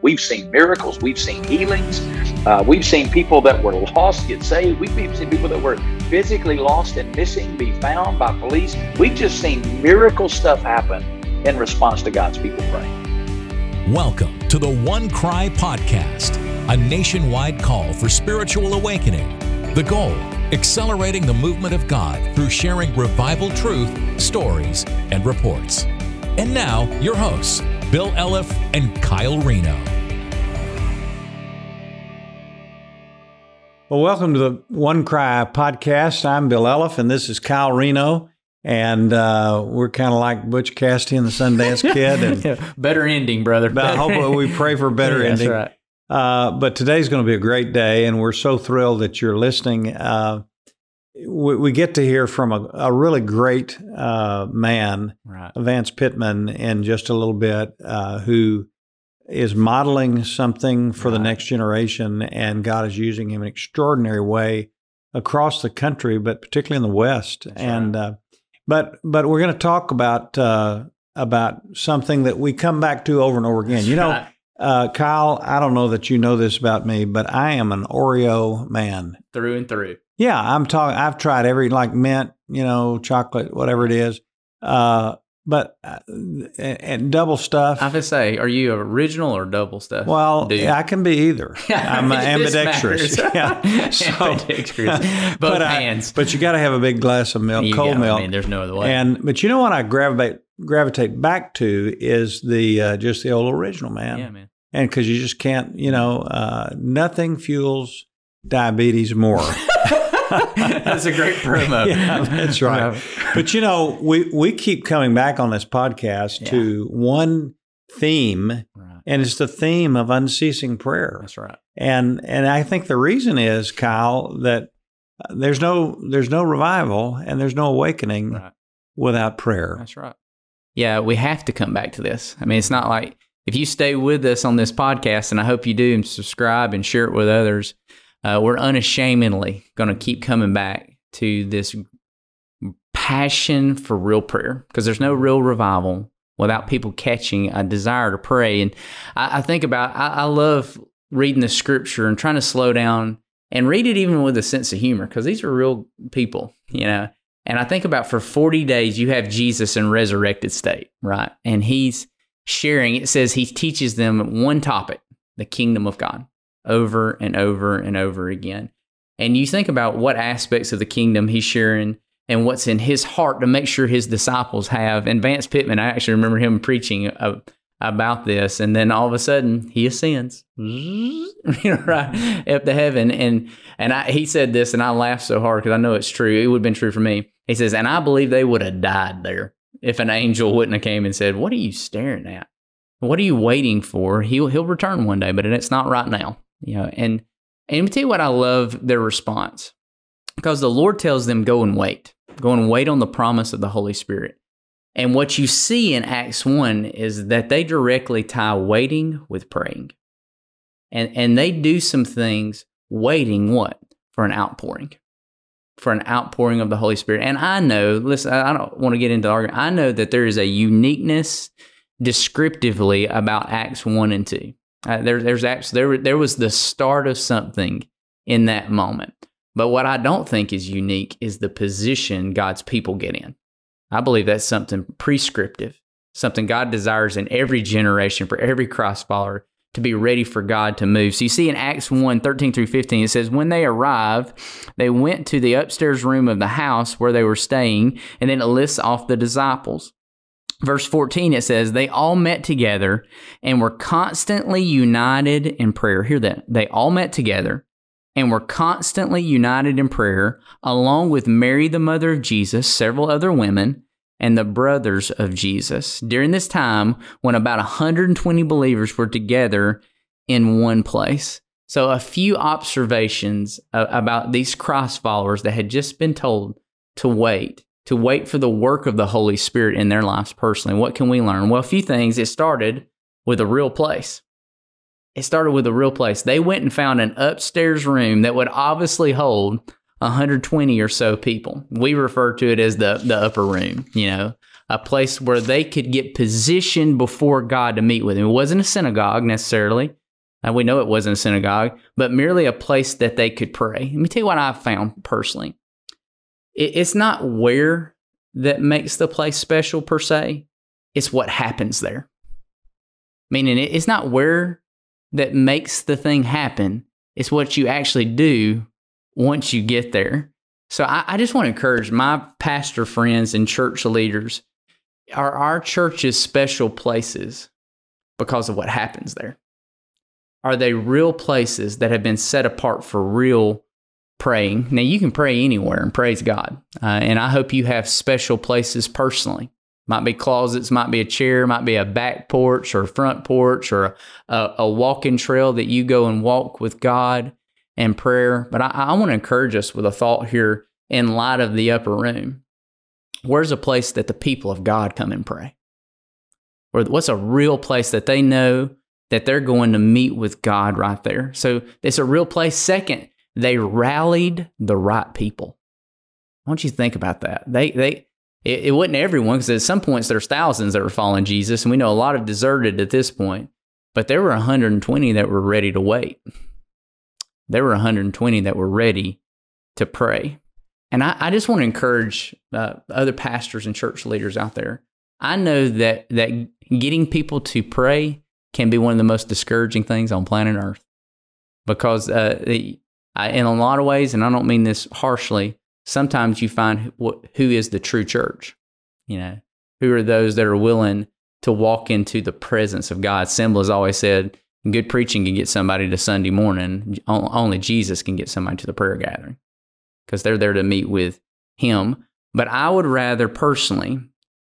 We've seen miracles, we've seen healings, uh, we've seen people that were lost get saved, we've seen people that were physically lost and missing be found by police. We've just seen miracle stuff happen in response to God's people praying. Welcome to the One Cry Podcast, a nationwide call for spiritual awakening. The goal accelerating the movement of God through sharing revival truth, stories, and reports. And now, your hosts, Bill Elliff and Kyle Reno. Well, welcome to the One Cry podcast. I'm Bill Elliff, and this is Kyle Reno. And uh, we're kind of like Butch Cassidy and the Sundance Kid. And yeah, better ending, brother. But hopefully, we pray for better yeah, ending. That's right. Uh, but today's going to be a great day, and we're so thrilled that you're listening. Uh, we, we, get to hear from a, a really great uh, man, right. Vance Pitman, in just a little bit, uh, who is modeling something for right. the next generation, and God is using him in an extraordinary way across the country, but particularly in the West. That's and right. uh, but but we're going to talk about uh, about something that we come back to over and over again. You know. Uh, Kyle, I don't know that you know this about me, but I am an Oreo man through and through. Yeah, I'm talking. I've tried every like mint, you know, chocolate, whatever it is. Uh, but uh, and double stuff. I have to say, are you original or double stuff? Well, yeah, I can be either. I'm ambidextrous. yeah, so, ambidextrous. Both but hands. I, but you got to have a big glass of milk, you cold go. milk. I mean, there's no other way. And but you know what I gravitate gravitate back to is the uh, just the old original man. Yeah, man. And because you just can't, you know, uh, nothing fuels diabetes more. that's a great promo. yeah, that's right. but you know, we we keep coming back on this podcast Yeah. to one theme, Right. and it's the theme of unceasing prayer. That's right. And and I think the reason is Kyle that uh, there's no there's no revival and there's no awakening Right. without prayer. That's right. Yeah, we have to come back to this. I mean, it's not like if you stay with us on this podcast, and I hope you do, and subscribe and share it with others, uh, we're unashamedly going to keep coming back to this passion for real prayer because there's no real revival without people catching a desire to pray. And I, I think about, I, I love reading the scripture and trying to slow down and read it even with a sense of humor because these are real people, you know. And I think about for 40 days, you have Jesus in resurrected state, right? And he's sharing, it says he teaches them one topic, the kingdom of God, over and over and over again. And you think about what aspects of the kingdom he's sharing and what's in his heart to make sure his disciples have. And Vance Pitman, I actually remember him preaching about this. And then all of a sudden, he ascends, right up to heaven. And and I, he said this, and I laughed so hard because I know it's true. It would have been true for me. He says, and I believe they would have died there if an angel wouldn't have came and said, "What are you staring at? What are you waiting for? He'll he'll return one day, but it's not right now." You know, and and let me tell you what I love their response because the Lord tells them, "Go and wait, go and wait on the promise of the Holy Spirit." And what you see in Acts one is that they directly tie waiting with praying, and and they do some things waiting what for an outpouring for an outpouring of the Holy Spirit. And I know, listen, I don't want to get into argument. I know that there is a uniqueness descriptively about Acts 1 and 2. Uh, there, there's Acts, there, there was the start of something in that moment. But what I don't think is unique is the position God's people get in. I believe that's something prescriptive, something God desires in every generation for every Christ follower to be ready for God to move. So you see in Acts 1 13 through 15, it says, When they arrived, they went to the upstairs room of the house where they were staying, and then it lists off the disciples. Verse 14, it says, They all met together and were constantly united in prayer. Hear that. They all met together and were constantly united in prayer, along with Mary, the mother of Jesus, several other women, and the brothers of Jesus. During this time, when about 120 believers were together in one place. So, a few observations about these Christ followers that had just been told to wait, to wait for the work of the Holy Spirit in their lives personally. What can we learn? Well, a few things. It started with a real place. It started with a real place. They went and found an upstairs room that would obviously hold 120 or so people. We refer to it as the the upper room, you know, a place where they could get positioned before God to meet with Him. It wasn't a synagogue necessarily. And we know it wasn't a synagogue, but merely a place that they could pray. Let me tell you what I've found personally. It's not where that makes the place special per se, it's what happens there. Meaning, it's not where that makes the thing happen, it's what you actually do once you get there. So I, I just want to encourage my pastor friends and church leaders are our churches special places because of what happens there? Are they real places that have been set apart for real praying? Now, you can pray anywhere and praise God. Uh, and I hope you have special places personally. Might be closets, might be a chair, might be a back porch or front porch or a, a walking trail that you go and walk with God and prayer. But I, I want to encourage us with a thought here in light of the upper room. Where's a place that the people of God come and pray? Or what's a real place that they know that they're going to meet with God right there? So it's a real place. Second, they rallied the right people. I want you think about that. They they it, it wasn't everyone because at some points there's thousands that were following Jesus, and we know a lot have deserted at this point. But there were 120 that were ready to wait there were 120 that were ready to pray. And I, I just want to encourage uh, other pastors and church leaders out there. I know that that getting people to pray can be one of the most discouraging things on planet Earth, because uh, the, In a lot of ways, and I don't mean this harshly. Sometimes you find who, who is the true church. You know, who are those that are willing to walk into the presence of God. Cymbala has always said, Good preaching can get somebody to Sunday morning. Only Jesus can get somebody to the prayer gathering because they're there to meet with Him. But I would rather personally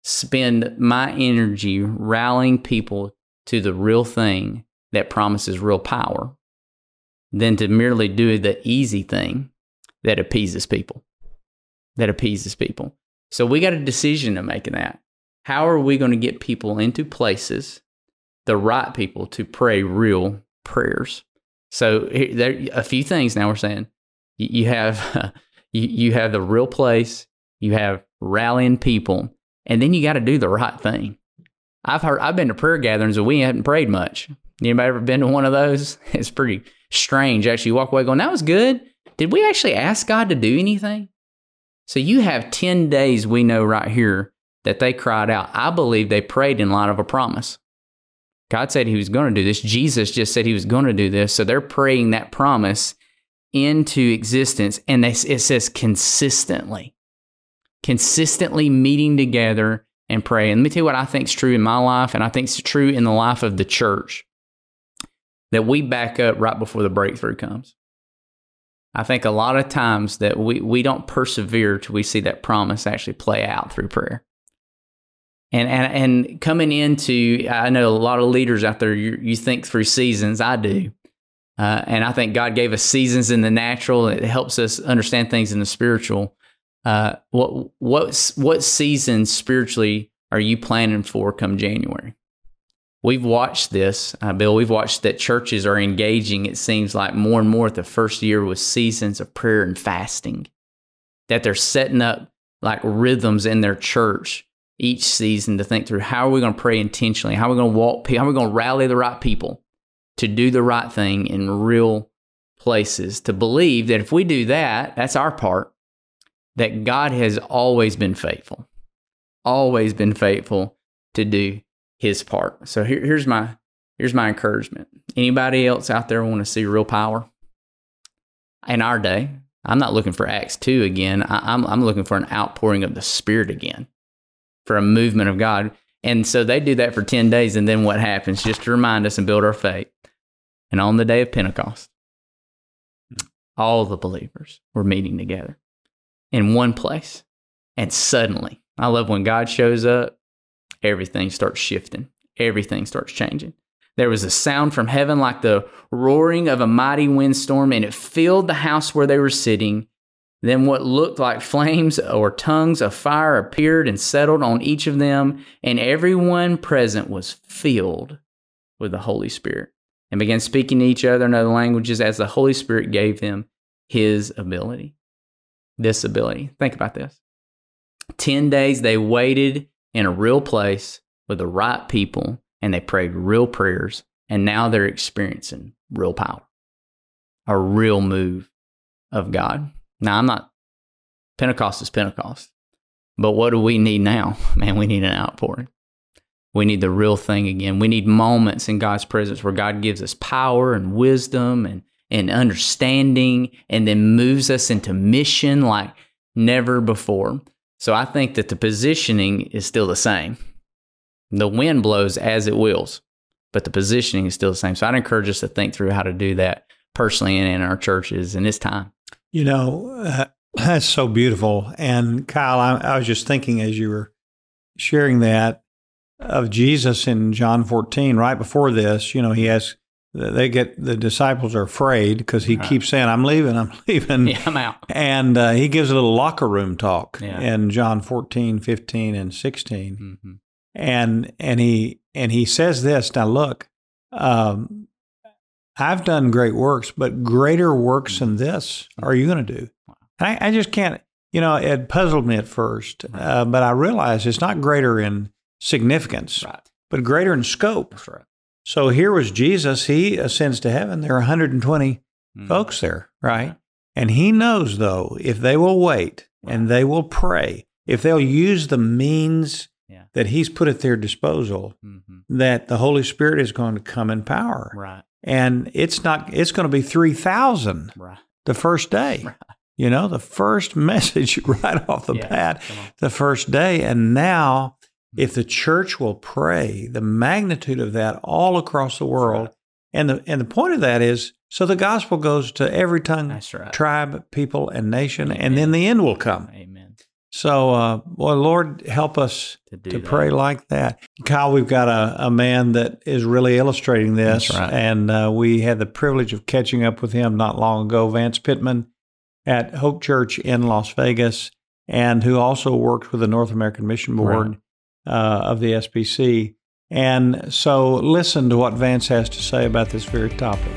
spend my energy rallying people to the real thing that promises real power than to merely do the easy thing that appeases people. That appeases people. So we got a decision to make in that. How are we going to get people into places the right people to pray real prayers. So there a few things now we're saying. You have you, have the real place, you have rallying people, and then you got to do the right thing. I've heard I've been to prayer gatherings and we haven't prayed much. Anybody ever been to one of those? It's pretty strange. Actually, walk away going, "That was good." Did we actually ask God to do anything? So you have ten days. We know right here that they cried out. I believe they prayed in light of a promise. God said he was going to do this. Jesus just said he was going to do this. So they're praying that promise into existence. And they, it says consistently, consistently meeting together and praying. Let me tell you what I think is true in my life, and I think it's true in the life of the church that we back up right before the breakthrough comes. I think a lot of times that we, we don't persevere till we see that promise actually play out through prayer. And, and and coming into, I know a lot of leaders out there. You, you think through seasons. I do, uh, and I think God gave us seasons in the natural. It helps us understand things in the spiritual. Uh, what what what season spiritually are you planning for come January? We've watched this, uh, Bill. We've watched that churches are engaging. It seems like more and more at the first year with seasons of prayer and fasting. That they're setting up like rhythms in their church each season to think through how are we going to pray intentionally? How are we going to walk? How are we going to rally the right people to do the right thing in real places? To believe that if we do that, that's our part, that God has always been faithful, always been faithful to do his part. So here, here's my here's my encouragement. Anybody else out there want to see real power in our day? I'm not looking for Acts two again. I, I'm I'm looking for an outpouring of the Spirit again for a movement of God. And so they do that for 10 days. And then what happens? Just to remind us and build our faith. And on the day of Pentecost, all the believers were meeting together in one place. And suddenly, I love when God shows up, everything starts shifting, everything starts changing. There was a sound from heaven like the roaring of a mighty windstorm, and it filled the house where they were sitting. Then what looked like flames or tongues of fire appeared and settled on each of them, and everyone present was filled with the Holy Spirit and began speaking to each other in other languages as the Holy Spirit gave them his ability. This ability. Think about this. 10 days they waited in a real place with the right people and they prayed real prayers and now they're experiencing real power, a real move of God. Now, I'm not, Pentecost is Pentecost, but what do we need now? Man, we need an outpouring. We need the real thing again. We need moments in God's presence where God gives us power and wisdom and, and understanding and then moves us into mission like never before. So I think that the positioning is still the same. The wind blows as it wills, but the positioning is still the same. So I'd encourage us to think through how to do that personally and in our churches in this time. You know, uh, that's so beautiful. And Kyle, I, I was just thinking as you were sharing that of Jesus in John 14, right before this, you know, he has, they get, the disciples are afraid because he right. keeps saying, I'm leaving, I'm leaving. Yeah, I'm out. And uh, he gives a little locker room talk yeah. in John 14, 15, and 16. Mm-hmm. And, and he, and he says this, now look, um, I've done great works, but greater works than this are you going to do? I, I, just can't, you know, it puzzled me at first, uh, but I realized it's not greater in significance, right. but greater in scope. Right. So here was Jesus. He ascends to heaven. There are 120 mm. folks there, right? And he knows, though, if they will wait right. and they will pray, if they'll use the means yeah. that he's put at their disposal, mm-hmm. that the Holy Spirit is going to come in power. Right. And it's not, it's going to be 3,000 right. the first day. Right. You know, the first message right off the yeah, bat, the first day. And now if the church will pray, the magnitude of that all across the world, and the and the point of that is so the gospel goes to every tongue, right. tribe, people, and nation, Amen. and then the end will come. Amen. So, uh, boy, Lord, help us to, to pray like that. Kyle, we've got a, a man that is really illustrating this, right. and uh, we had the privilege of catching up with him not long ago. Vance Pitman at Hope Church in Las Vegas, and who also works with the North American Mission Board. Right of the SBC. And so listen to what Vance has to say about this very topic.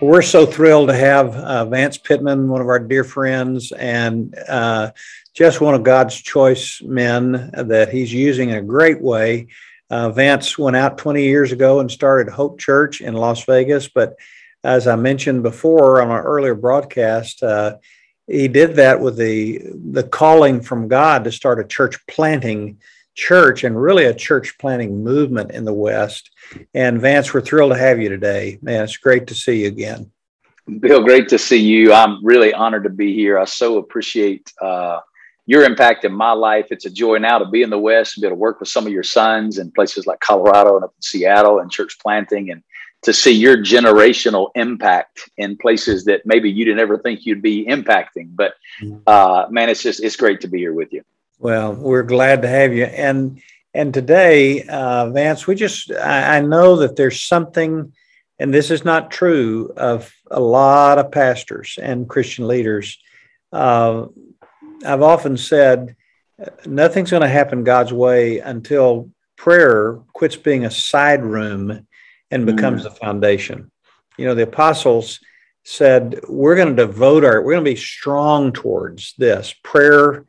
We're so thrilled to have uh, Vance Pitman, one of our dear friends, and uh, just one of God's choice men that he's using in a great way. Uh, Vance went out 20 years ago and started Hope Church in Las Vegas. But as I mentioned before on our earlier broadcast, uh, he did that with the the calling from God to start a church planting church and really a church planting movement in the West. And Vance, we're thrilled to have you today. Man, it's great to see you again. Bill, great to see you. I'm really honored to be here. I so appreciate uh, your impact in my life. It's a joy now to be in the West and be able to work with some of your sons in places like Colorado and up in Seattle and church planting and to see your generational impact in places that maybe you didn't ever think you'd be impacting. But mm-hmm. uh, man, it's just it's great to be here with you. Well, we're glad to have you. And and today, uh, Vance, we just I, I know that there's something, and this is not true of a lot of pastors and Christian leaders. Uh, I've often said nothing's going to happen God's way until prayer quits being a side room and becomes mm. the foundation. You know, the apostles said, We're going to devote our, we're going to be strong towards this prayer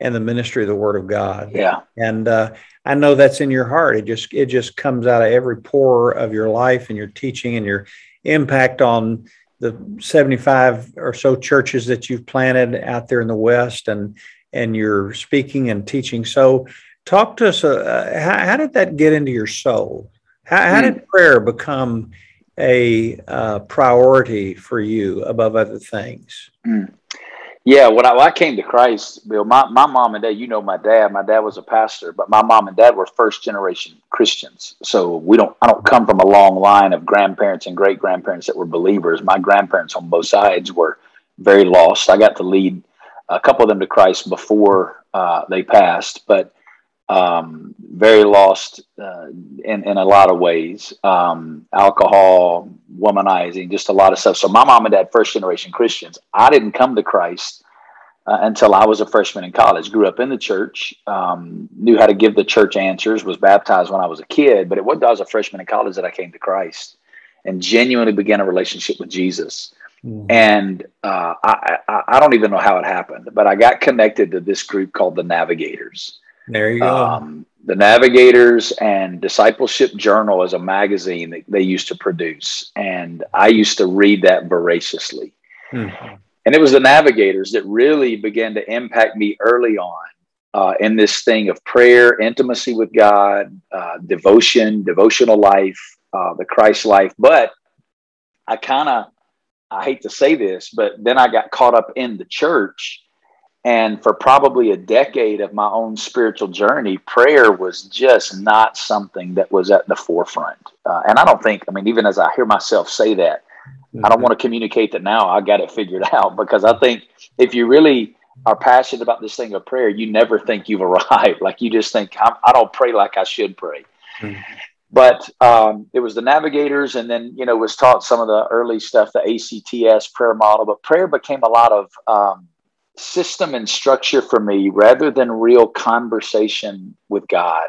and the ministry of the word of God. Yeah. And uh, I know that's in your heart. It just, it just comes out of every pore of your life and your teaching and your impact on the 75 or so churches that you've planted out there in the West and, and you're speaking and teaching. So talk to us. Uh, how, how did that get into your soul? How, how did hmm. prayer become a uh, priority for you above other things? Mm. Yeah, when I, when I, came to Christ, Bill, my, my mom and dad, you know my dad, my dad was a pastor, but my mom and dad were first generation Christians. So we don't I don't come from a long line of grandparents and great grandparents that were believers. My grandparents on both sides were very lost. I got to lead a couple of them to Christ before uh, they passed, but um, very lost uh, in, in a lot of ways. Um, alcohol womanizing just a lot of stuff. So my mom and dad first generation christians i didn't come to christ uh, until i was a freshman in college. Grew up in the church um, knew how to give the church answers was baptized when i was a kid but it wasn't i was a freshman in college that i came to christ and genuinely began a relationship with jesus. Mm-hmm. and uh, I, I, I don't even know how it happened but i got connected to this group called the navigators There you go. Um, the Navigators and Discipleship Journal is a magazine that they used to produce, and I used to read that voraciously. Mm-hmm. And it was the Navigators that really began to impact me early on uh, in this thing of prayer, intimacy with God, uh, devotion, devotional life, uh, the Christ life. But I kind of, I hate to say this, but then I got caught up in the church. And for probably a decade of my own spiritual journey, prayer was just not something that was at the forefront. Uh, and I don't think, I mean, even as I hear myself say that, I don't want to communicate that now I got it figured out because I think if you really are passionate about this thing of prayer, you never think you've arrived. Like you just think, I don't pray like I should pray. Mm-hmm. But um, it was the navigators, and then you know was taught some of the early stuff, the ACTS prayer model. But prayer became a lot of um, system and structure for me rather than real conversation with God.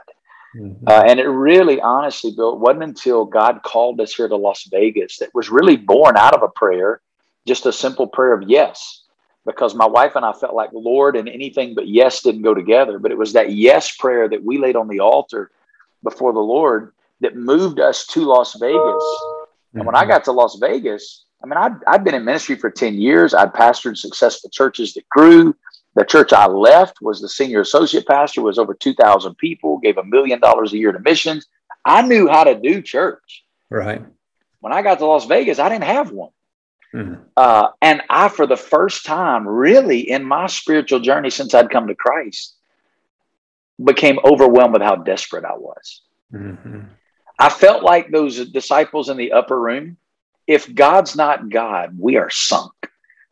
Mm-hmm. Uh, and it really, honestly, Bill, it wasn't until God called us here to Las Vegas that was really born out of a prayer, just a simple prayer of yes. Because my wife and I felt like Lord and anything but yes didn't go together. But it was that yes prayer that we laid on the altar before the Lord that moved us to Las Vegas. Mm-hmm. And when I mm-hmm. got to Las Vegas, I mean, I'd, I'd been in ministry for 10 years. I'd pastored successful churches that grew. The church I left was the senior associate pastor, was over 2,000 people, gave a million dollars a year to missions. I knew how to do church. Right. When I got to Las Vegas, I didn't have one. Mm-hmm. Uh, and I, for the first time, really in my spiritual journey since I'd come to Christ, became overwhelmed with how desperate I was. Mm-hmm. I felt like those disciples in the upper room. If God's not God, we are sunk.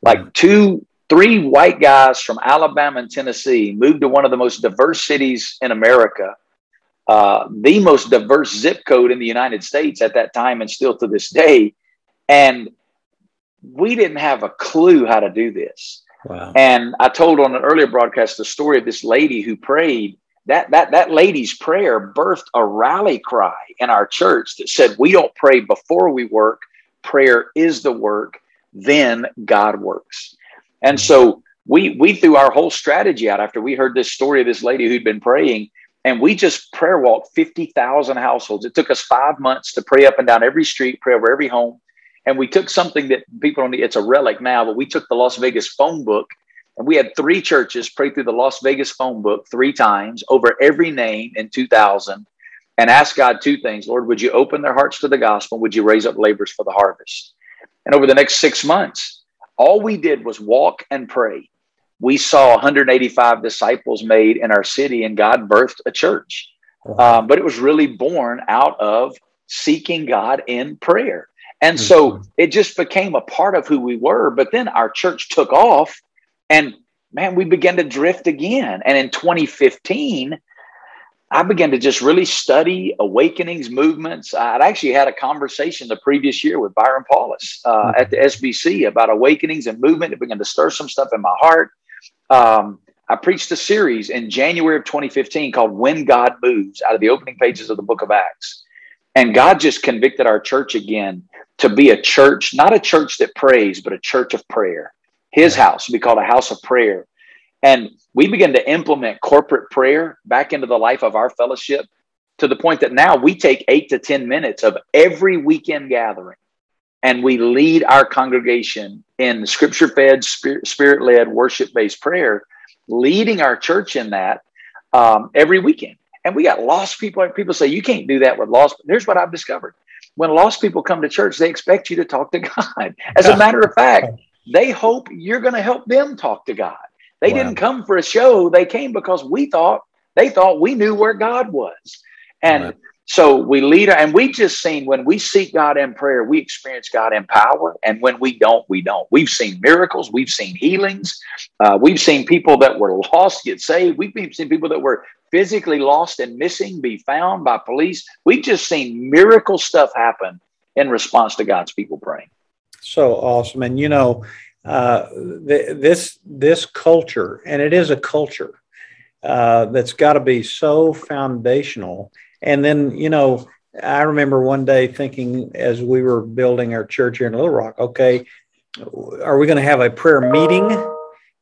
Like mm-hmm. two three white guys from Alabama and Tennessee moved to one of the most diverse cities in America, uh, the most diverse zip code in the United States at that time and still to this day. And we didn't have a clue how to do this. Wow. And I told on an earlier broadcast the story of this lady who prayed. That, that, that lady's prayer birthed a rally cry in our church that said, We don't pray before we work. Prayer is the work. Then God works. And so we we threw our whole strategy out after we heard this story of this lady who'd been praying, and we just prayer walked fifty thousand households. It took us five months to pray up and down every street, pray over every home, and we took something that people don't. Need, it's a relic now, but we took the Las Vegas phone book. And we had three churches pray through the Las Vegas phone book three times over every name in 2000 and ask God two things Lord, would you open their hearts to the gospel? Would you raise up laborers for the harvest? And over the next six months, all we did was walk and pray. We saw 185 disciples made in our city, and God birthed a church. Um, but it was really born out of seeking God in prayer. And so it just became a part of who we were. But then our church took off, and man, we began to drift again. And in 2015, I began to just really study awakenings movements. I'd actually had a conversation the previous year with Byron Paulus uh, mm-hmm. at the SBC about awakenings and movement. It began to stir some stuff in my heart. Um, I preached a series in January of 2015 called When God Moves out of the opening pages of the book of Acts. And God just convicted our church again to be a church, not a church that prays, but a church of prayer. His house would be called a house of prayer. And we begin to implement corporate prayer back into the life of our fellowship to the point that now we take eight to 10 minutes of every weekend gathering and we lead our congregation in scripture fed, spirit led, worship based prayer, leading our church in that um, every weekend. And we got lost people. People say, you can't do that with lost. Here's what I've discovered when lost people come to church, they expect you to talk to God. As a matter of fact, they hope you're going to help them talk to God. They wow. didn't come for a show. They came because we thought they thought we knew where God was. And wow. so we lead and we just seen when we seek God in prayer, we experience God in power. And when we don't, we don't. We've seen miracles, we've seen healings, uh, we've seen people that were lost get saved, we've seen people that were physically lost and missing be found by police. We've just seen miracle stuff happen in response to God's people praying. So awesome. And you know, uh, this this culture, and it is a culture uh, that's got to be so foundational. And then, you know, I remember one day thinking as we were building our church here in Little Rock, okay, are we going to have a prayer meeting?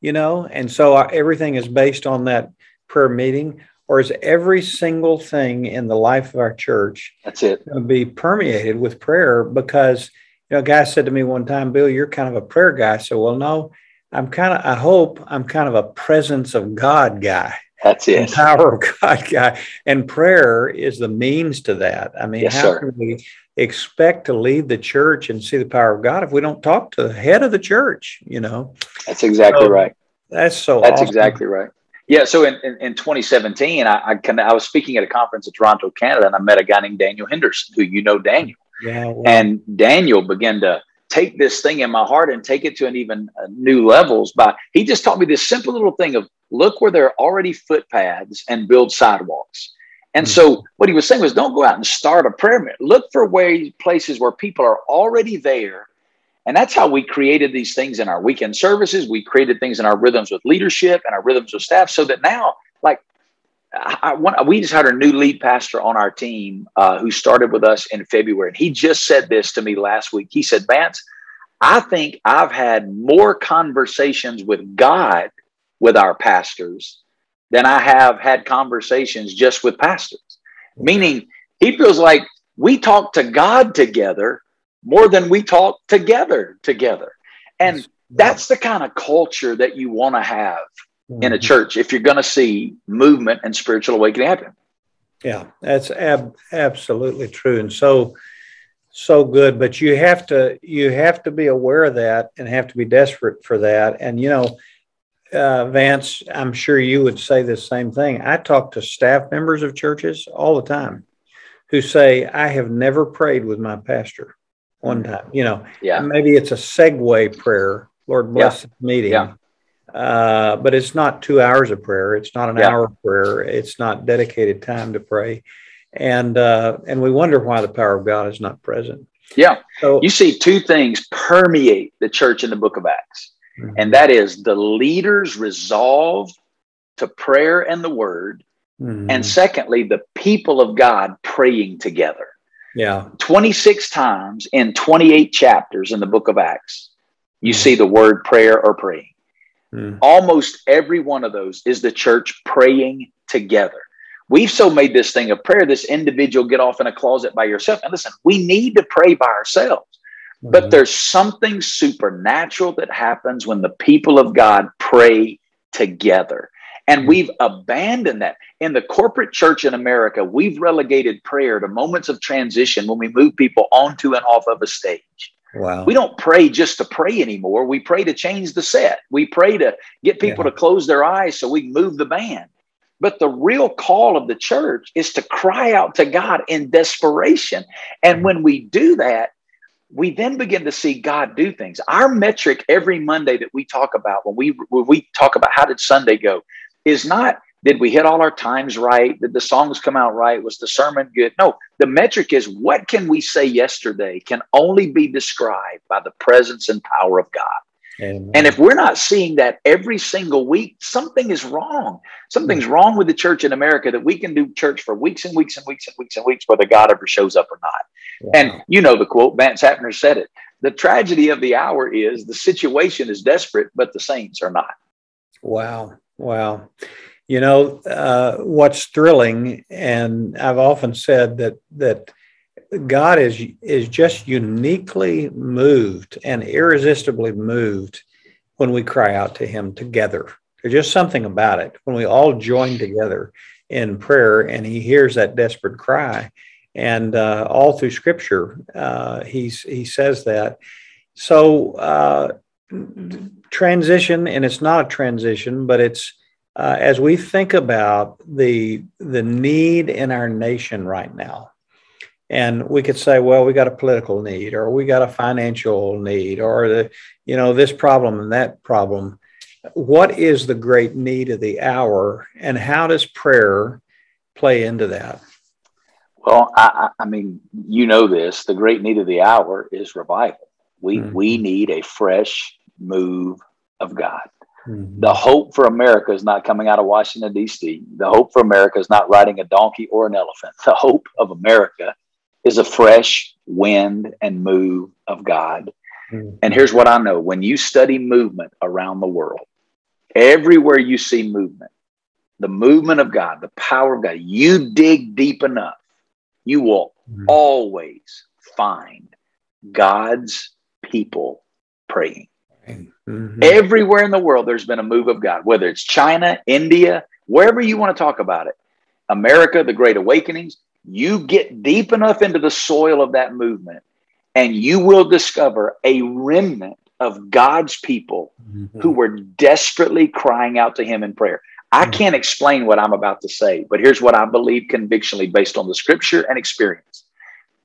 You know, and so our, everything is based on that prayer meeting, or is every single thing in the life of our church That's it. going to be permeated with prayer? Because you know, a guy said to me one time, Bill, you're kind of a prayer guy. So, well, no, I'm kind of, I hope I'm kind of a presence of God guy. That's it. Power of God guy. And prayer is the means to that. I mean, yes, how sir. can we expect to lead the church and see the power of God if we don't talk to the head of the church? You know, That's exactly So, right. that's so That's awesome. exactly right. Yeah. So in, in, in 2017, I, I, kind—I was speaking at a conference in Toronto, Canada, and I met a guy named Daniel Henderson, who you know, Daniel. Yeah. And Daniel began to take this thing in my heart and take it to an even uh, new levels by he just taught me this simple little thing of look where there are already footpaths and build sidewalks. And Mhm. so what he was saying was don't go out and start a prayer meeting. Look for ways places where people are already there. And that's how we created these things in our weekend services. We created things in our rhythms with leadership and our rhythms with staff so that now, like I, we just had a new lead pastor on our team uh, who started with us in February. And he just said this to me last week. He said, Vance, I think I've had more conversations with God with our pastors than I have had conversations just with pastors. Meaning, he feels like we talk to God together more than we talk together together. And that's the kind of culture that you want to have in a Mhm. church if you're going to see movement and spiritual awakening happen. Yeah, that's ab- absolutely true, and so so good. But you have to you have to be aware of that and have to be desperate for that. And you know, uh, Vance, I'm sure you would say the same thing. I talk to staff members of churches all the time who say, "I have never prayed with my pastor one time." You know, Yeah. maybe it's a segue prayer. Lord bless the meeting. Yeah. Uh, but it's not two hours of prayer. It's not an Yeah. hour of prayer. It's not dedicated time to pray. And uh, and we wonder why the power of God is not present. Yeah. So You see two things permeate the church in the book of Acts, Mhm. and that is the leaders resolve to prayer and the word, Mhm. and secondly, the people of God praying together. yeah, 26 times in 28 chapters in the book of Acts, you Mhm. see the word prayer or praying. Mhm. Almost every one of those is the church praying together. We've so made this thing of prayer, this individual get off in a closet by yourself. And listen, we need to pray by ourselves. But Mhm. there's something supernatural that happens when the people of God pray together. And we've abandoned that. In the corporate church in America, we've relegated prayer to moments of transition when we move people onto and off of a stage. Wow. We don't pray just to pray anymore. We pray to change the set. We pray to get people Yeah. to close their eyes so we can move the band. But the real call of the church is to cry out to God in desperation. And mm-hmm. when we do that, we then begin to see God do things. Our metric every Monday that we talk about when we when we talk about how did Sunday go is not did we hit all our times right? Did the songs come out right? Was the sermon good? No, the metric is what can we say yesterday can only be described by the presence and power of God. Amen. And if we're not seeing that every single week, something is wrong. Something's mm-hmm. wrong with the church in America that we can do church for weeks and weeks and weeks and weeks and weeks, whether God ever shows up or not. Wow. And you know the quote, Vance Havner said it. The tragedy of the hour is the situation is desperate, but the saints are not. Wow. Wow. You know, uh, what's thrilling, and I've often said that that God is is just uniquely moved and irresistibly moved when we cry out to him together. There's just something about it when we all join together in prayer and he hears that desperate cry. And uh, all through scripture, uh, he's, he says that. So, uh, transition, and it's not a transition, but it's uh, as we think about the the need in our nation right now, and we could say, well, we got a political need, or we got a financial need, or the you know this problem and that problem. What is the great need of the hour, and how does prayer play into that? Well, I, I mean, you know this. The great need of the hour is revival. We Mhm. we need a fresh move of God. Mhm. The hope for America is not coming out of Washington, D.C. The hope for America is not riding a donkey or an elephant. The hope of America is a fresh wind and move of God. Mhm. And here's what I know when you study movement around the world, everywhere you see movement, the movement of God, the power of God, you dig deep enough, you will mm-hmm. always find God's people praying. Mm-hmm. Everywhere in the world, there's been a move of God, whether it's China, India, wherever you want to talk about it, America, the Great Awakenings, you get deep enough into the soil of that movement, and you will discover a remnant of God's people mm-hmm. who were desperately crying out to Him in prayer. I mm-hmm. can't explain what I'm about to say, but here's what I believe convictionally based on the scripture and experience.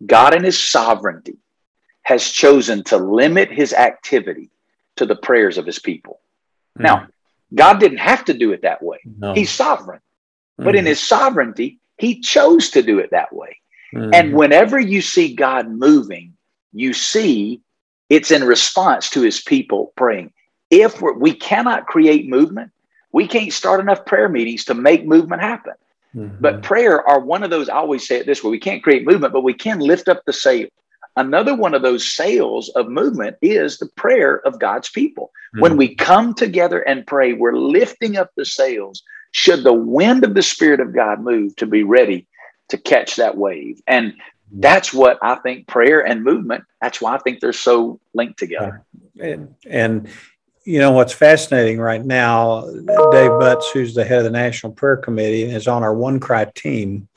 God in His sovereignty has chosen to limit His activity to the prayers of His people. Mm-hmm. Now, God didn't have to do it that way. No. He's sovereign. But in mm-hmm. His sovereignty, He chose to do it that way. And mm-hmm. whenever you see God moving, you see it's in response to his people praying. If we cannot create movement, we can't start enough prayer meetings to make movement happen. Mm-hmm. But prayer are one of those, I always say it this way we can't create movement, but we can lift up the sail. Another one of those sails of movement is the prayer of God's people. Mm-hmm. When we come together and pray, we're lifting up the sails. Should the wind of the Spirit of God move to be ready to catch that wave? And that's what I think prayer and movement, that's why I think they're so linked together. And, and you know what's fascinating right now, Dave Butts, who's the head of the National Prayer Committee and is on our One Cry team,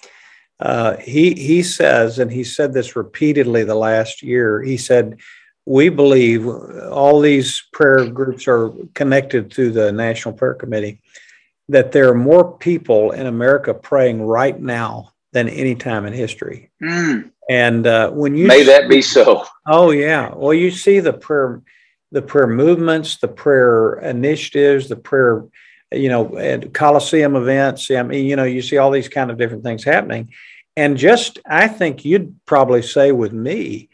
uh, he he says, and he said this repeatedly the last year. He said, "We believe all these prayer groups are connected through the National Prayer Committee. That there are more people in America praying right now than any time in history. Mm. And uh, when you may see, that be so. Oh yeah. Well, you see the prayer, the prayer movements, the prayer initiatives, the prayer, you know, Coliseum events. I mean, you know, you see all these kind of different things happening. And just, I think you'd probably say with me,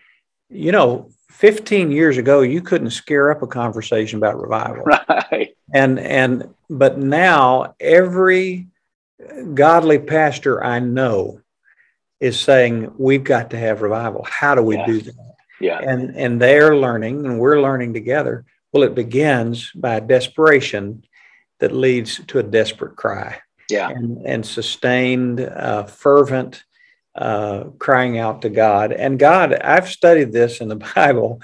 you know, 15 years ago, you couldn't scare up a conversation about revival. Right. And and but now every godly pastor I know is saying we've got to have revival. How do we yeah. do that? Yeah. And and they're learning and we're learning together. Well, it begins by desperation that leads to a desperate cry. Yeah. And, and sustained, uh, fervent uh, crying out to God. And God, I've studied this in the Bible.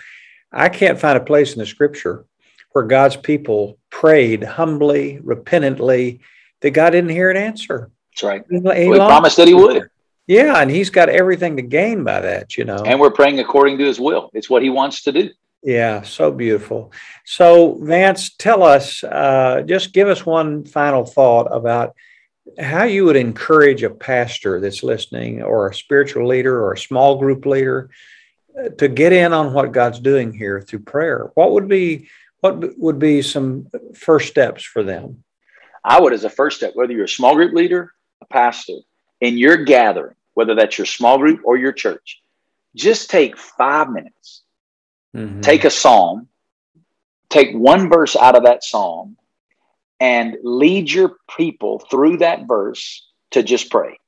I can't find a place in the scripture where God's people prayed humbly, repentantly, that God didn't hear an answer. That's right. He, he well, promised that he would. Yeah, and he's got everything to gain by that, you know. And we're praying according to his will. It's what he wants to do. Yeah, so beautiful. So, Vance, tell us, uh, just give us one final thought about how you would encourage a pastor that's listening, or a spiritual leader, or a small group leader, uh, to get in on what God's doing here through prayer. What would be what would be some first steps for them? I would, as a first step, whether you're a small group leader, a pastor, in your gathering, whether that's your small group or your church, just take five minutes, mm-hmm. take a psalm, take one verse out of that psalm, and lead your people through that verse to just pray.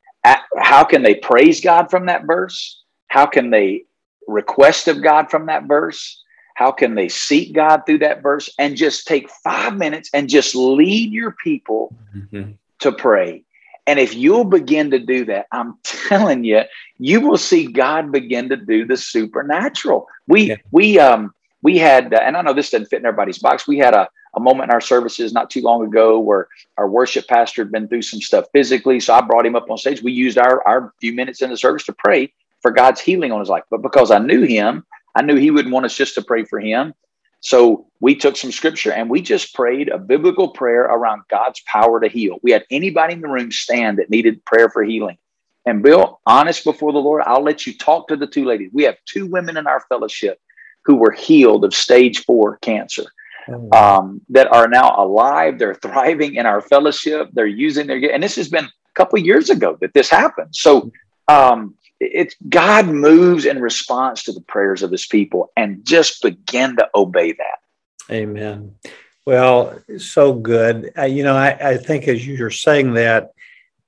How can they praise God from that verse? How can they request of God from that verse? How can they seek God through that verse and just take five minutes and just lead your people mm-hmm. to pray? And if you'll begin to do that, I'm telling you, you will see God begin to do the supernatural. We yeah. we um we had, uh, and I know this doesn't fit in everybody's box. We had a a moment in our services not too long ago where our worship pastor had been through some stuff physically. So I brought him up on stage. We used our our few minutes in the service to pray for God's healing on his life. But because I knew him, I knew he wouldn't want us just to pray for him. So we took some scripture and we just prayed a biblical prayer around God's power to heal. We had anybody in the room stand that needed prayer for healing. And Bill, honest before the Lord, I'll let you talk to the two ladies. We have two women in our fellowship who were healed of stage four cancer. Oh, um, that are now alive. They're thriving in our fellowship. They're using their, and this has been a couple years ago that this happened. So, um, it's God moves in response to the prayers of his people and just begin to obey that. Amen. Well, so good. Uh, you know, I, I, think as you're saying that,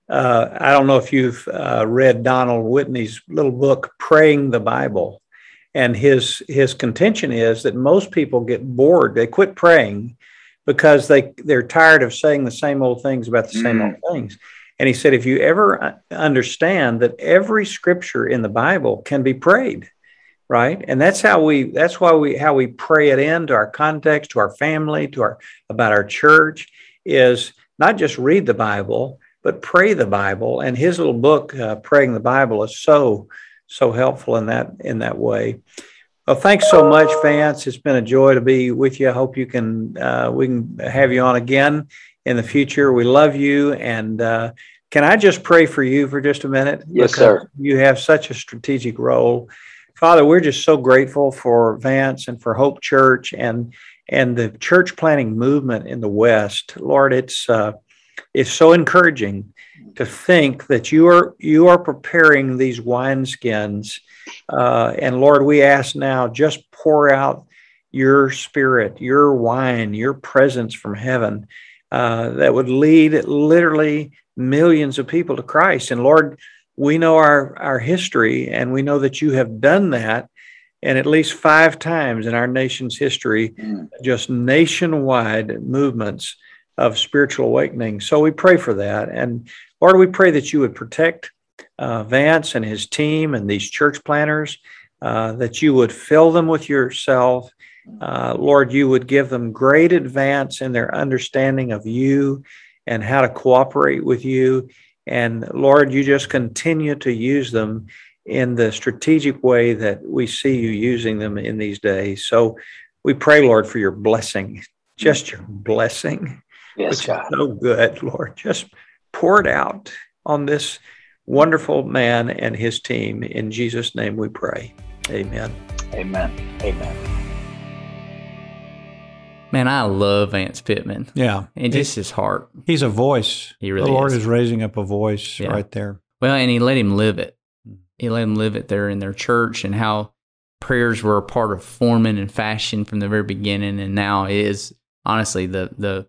uh, I don't know if you've uh, read Donald Whitney's little book, Praying the Bible. And his his contention is that most people get bored. They quit praying because they they're tired of saying the same old things about the same Mm. old things. And he said, if you ever uh, understand that every scripture in the Bible can be prayed, right? And that's how we that's why we how we pray it into our context, to our family, to our about our church, is not just read the Bible, but pray the Bible. And his little book, uh, Praying the Bible, is so so helpful in that in that way. Well, thanks so much, Vance. It's been a joy to be with you. I hope you can uh, we can have you on again in the future. We love you, and uh, can I just pray for you for just a minute? Yes, Because sir. You have such a strategic role, Father. We're just so grateful for Vance and for Hope Church and and the church planting movement in the West. Lord, it's uh, it's so encouraging to think that you are you are preparing these wineskins uh, and lord we ask now just pour out your spirit your wine your presence from heaven uh, that would lead literally millions of people to christ and lord we know our our history and we know that you have done that and at least five times in our nation's history Mm. just nationwide movements of spiritual awakening. So we pray for that. And Lord, we pray that you would protect uh, Vance and his team and these church planters, uh, that you would fill them with yourself. Uh, Lord, you would give them great advance in their understanding of you and how to cooperate with you. And Lord, you just continue to use them in the strategic way that we see you using them in these days. So we pray, Lord, for your blessing, just your blessing Yes, which God. is so good, Lord. Just pour it out on this wonderful man and his team. In Jesus' name we pray. Amen. Amen. Amen. Man, I love Vance Pitman Yeah. and just his heart. He's a voice. He really the Lord is. is. raising up a voice Yeah. right there. Well, and he let him live it. Mm. He let him live it there in their church and how prayers were a part of forming and fashion from the very beginning and now is honestly the the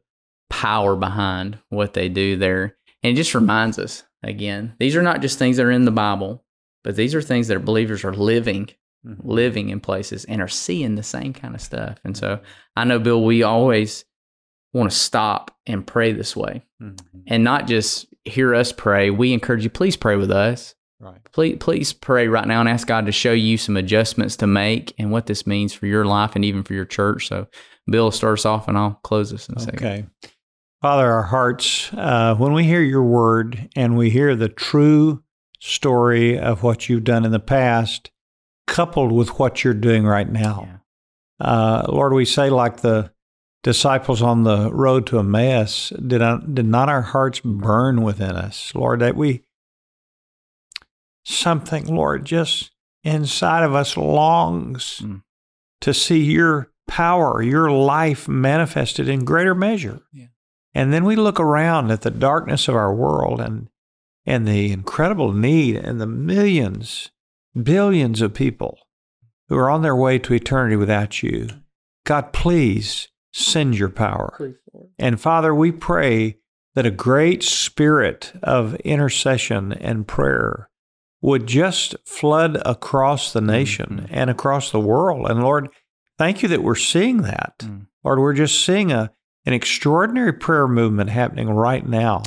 power behind what they do there. And it just reminds us again, these are not just things that are in the Bible, but these are things that believers are living Mm-hmm. living in places and are seeing the same kind of stuff. And so I know, Bill, we always want to stop and pray this way Mhm. and not just hear us pray. We encourage you, please pray with us. Right. Please, please pray right now and ask God to show you some adjustments to make and what this means for your life and even for your church. So, Bill, start us off and I'll close this in a second. Okay. Father, our hearts, uh, when we hear your word and we hear the true story of what you've done in the past, coupled with what you're doing right now, uh, Lord, we say, like the disciples on the road to Emmaus, did, I, did not our hearts burn within us, Lord, that we, something, Lord, just inside of us longs Mm. to see your power, your life manifested in greater measure. Yeah. And then we look around at the darkness of our world and and the incredible need and the millions, billions of people who are on their way to eternity without you. God, please send your power. And Father, we pray that a great spirit of intercession and prayer would just flood across the nation and across the world. And Lord, thank you that we're seeing that. Mm. Lord, we're just seeing a, an extraordinary prayer movement happening right now.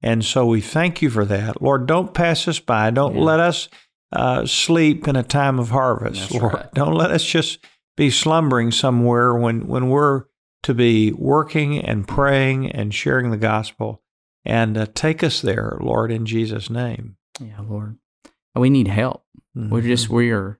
And so we thank you for that. Lord, don't pass us by. Don't Yeah. let us uh, sleep in a time of harvest, That's Lord. right. Don't let us just be slumbering somewhere when, when we're to be working and praying and sharing the gospel. And uh, take us there, Lord, in Jesus' name. Yeah, Lord. We need help. We're Mm-hmm. just, we are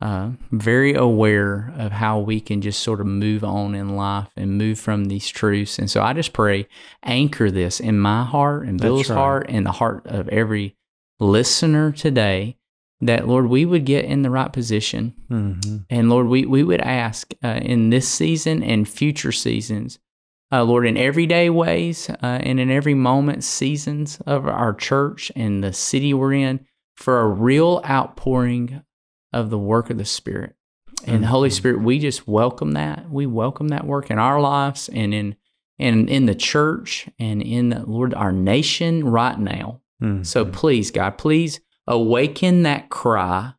uh, very aware of how we can just sort of move on in life and move from these truths. And so I just pray, anchor this in my heart and Bill's right. heart and the heart of every listener today that, Lord, we would get in the right position. Mhm. And Lord, we, we would ask uh, in this season and future seasons, uh, Lord, in everyday ways uh, and in every moment, seasons of our church and the city we're in, for a real outpouring of the work of the Spirit. And Holy Mhm. Spirit, we just welcome that. We welcome that work in our lives and in and in the church and in the, Lord our nation right now. Mhm. So please, God, please awaken that cry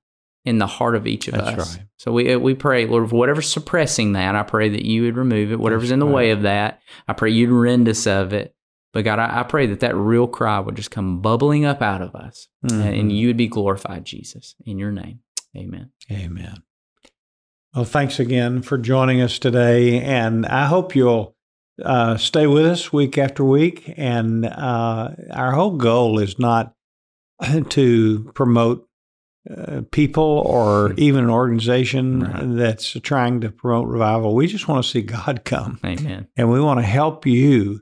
in the heart of each of That's us. right. So we we pray, Lord, whatever's suppressing that, I pray that you would remove it. Whatever's That's in the right. way of that, I pray you'd rend us of it. But God, I, I pray that that real cry would just come bubbling up out of us, and, Mhm. and you would be glorified, Jesus, in your name. Amen. Amen. Well, thanks again for joining us today. And I hope you'll uh, stay with us week after week. And uh, our whole goal is not to promote uh, people or even an organization Right. that's trying to promote revival. We just want to see God come. Amen. And we want to help you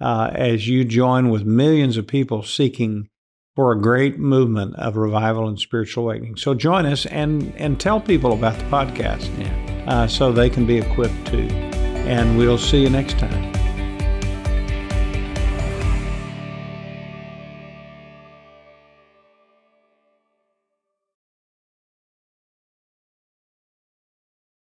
uh, as you join with millions of people seeking for a great movement of revival and spiritual awakening. So join us and, and tell people about the podcast Yeah. uh, so they can be equipped too. And we'll see you next time.